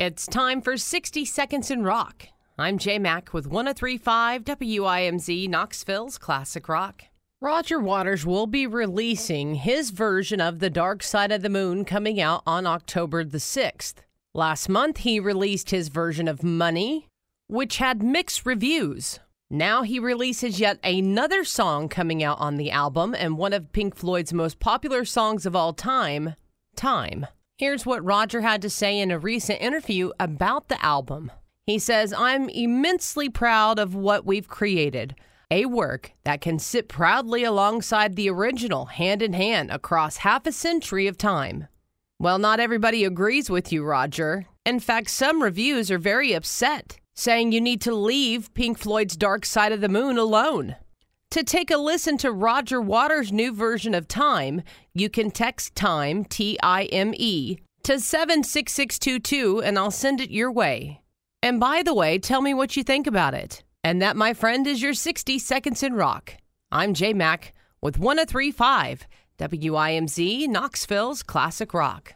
It's time for 60 Seconds in Rock. I'm J Mac with 1035 WIMZ Knoxville's Classic Rock. Roger Waters will be releasing his version of The Dark Side of the Moon coming out on October the 6th. Last month, he released his version of Money, which had mixed reviews. Now he releases yet another song coming out on the album and one of Pink Floyd's most popular songs of all time, Time. Here's what Roger had to say in a recent interview about the album. He says, I'm immensely proud of what we've created. A work that can sit proudly alongside the original, hand in hand, across half a century of time. Well, not everybody agrees with you, Roger. In fact, some reviews are very upset, saying you need to leave Pink Floyd's Dark Side of the Moon alone. To take a listen to Roger Waters' new version of Time, you can text Time, T I M E, to 76622 and I'll send it your way. And by the way, tell me what you think about it. And that, my friend, is your 60 Seconds in Rock. I'm Jay Mack with 1035 WIMZ Knoxville's Classic Rock.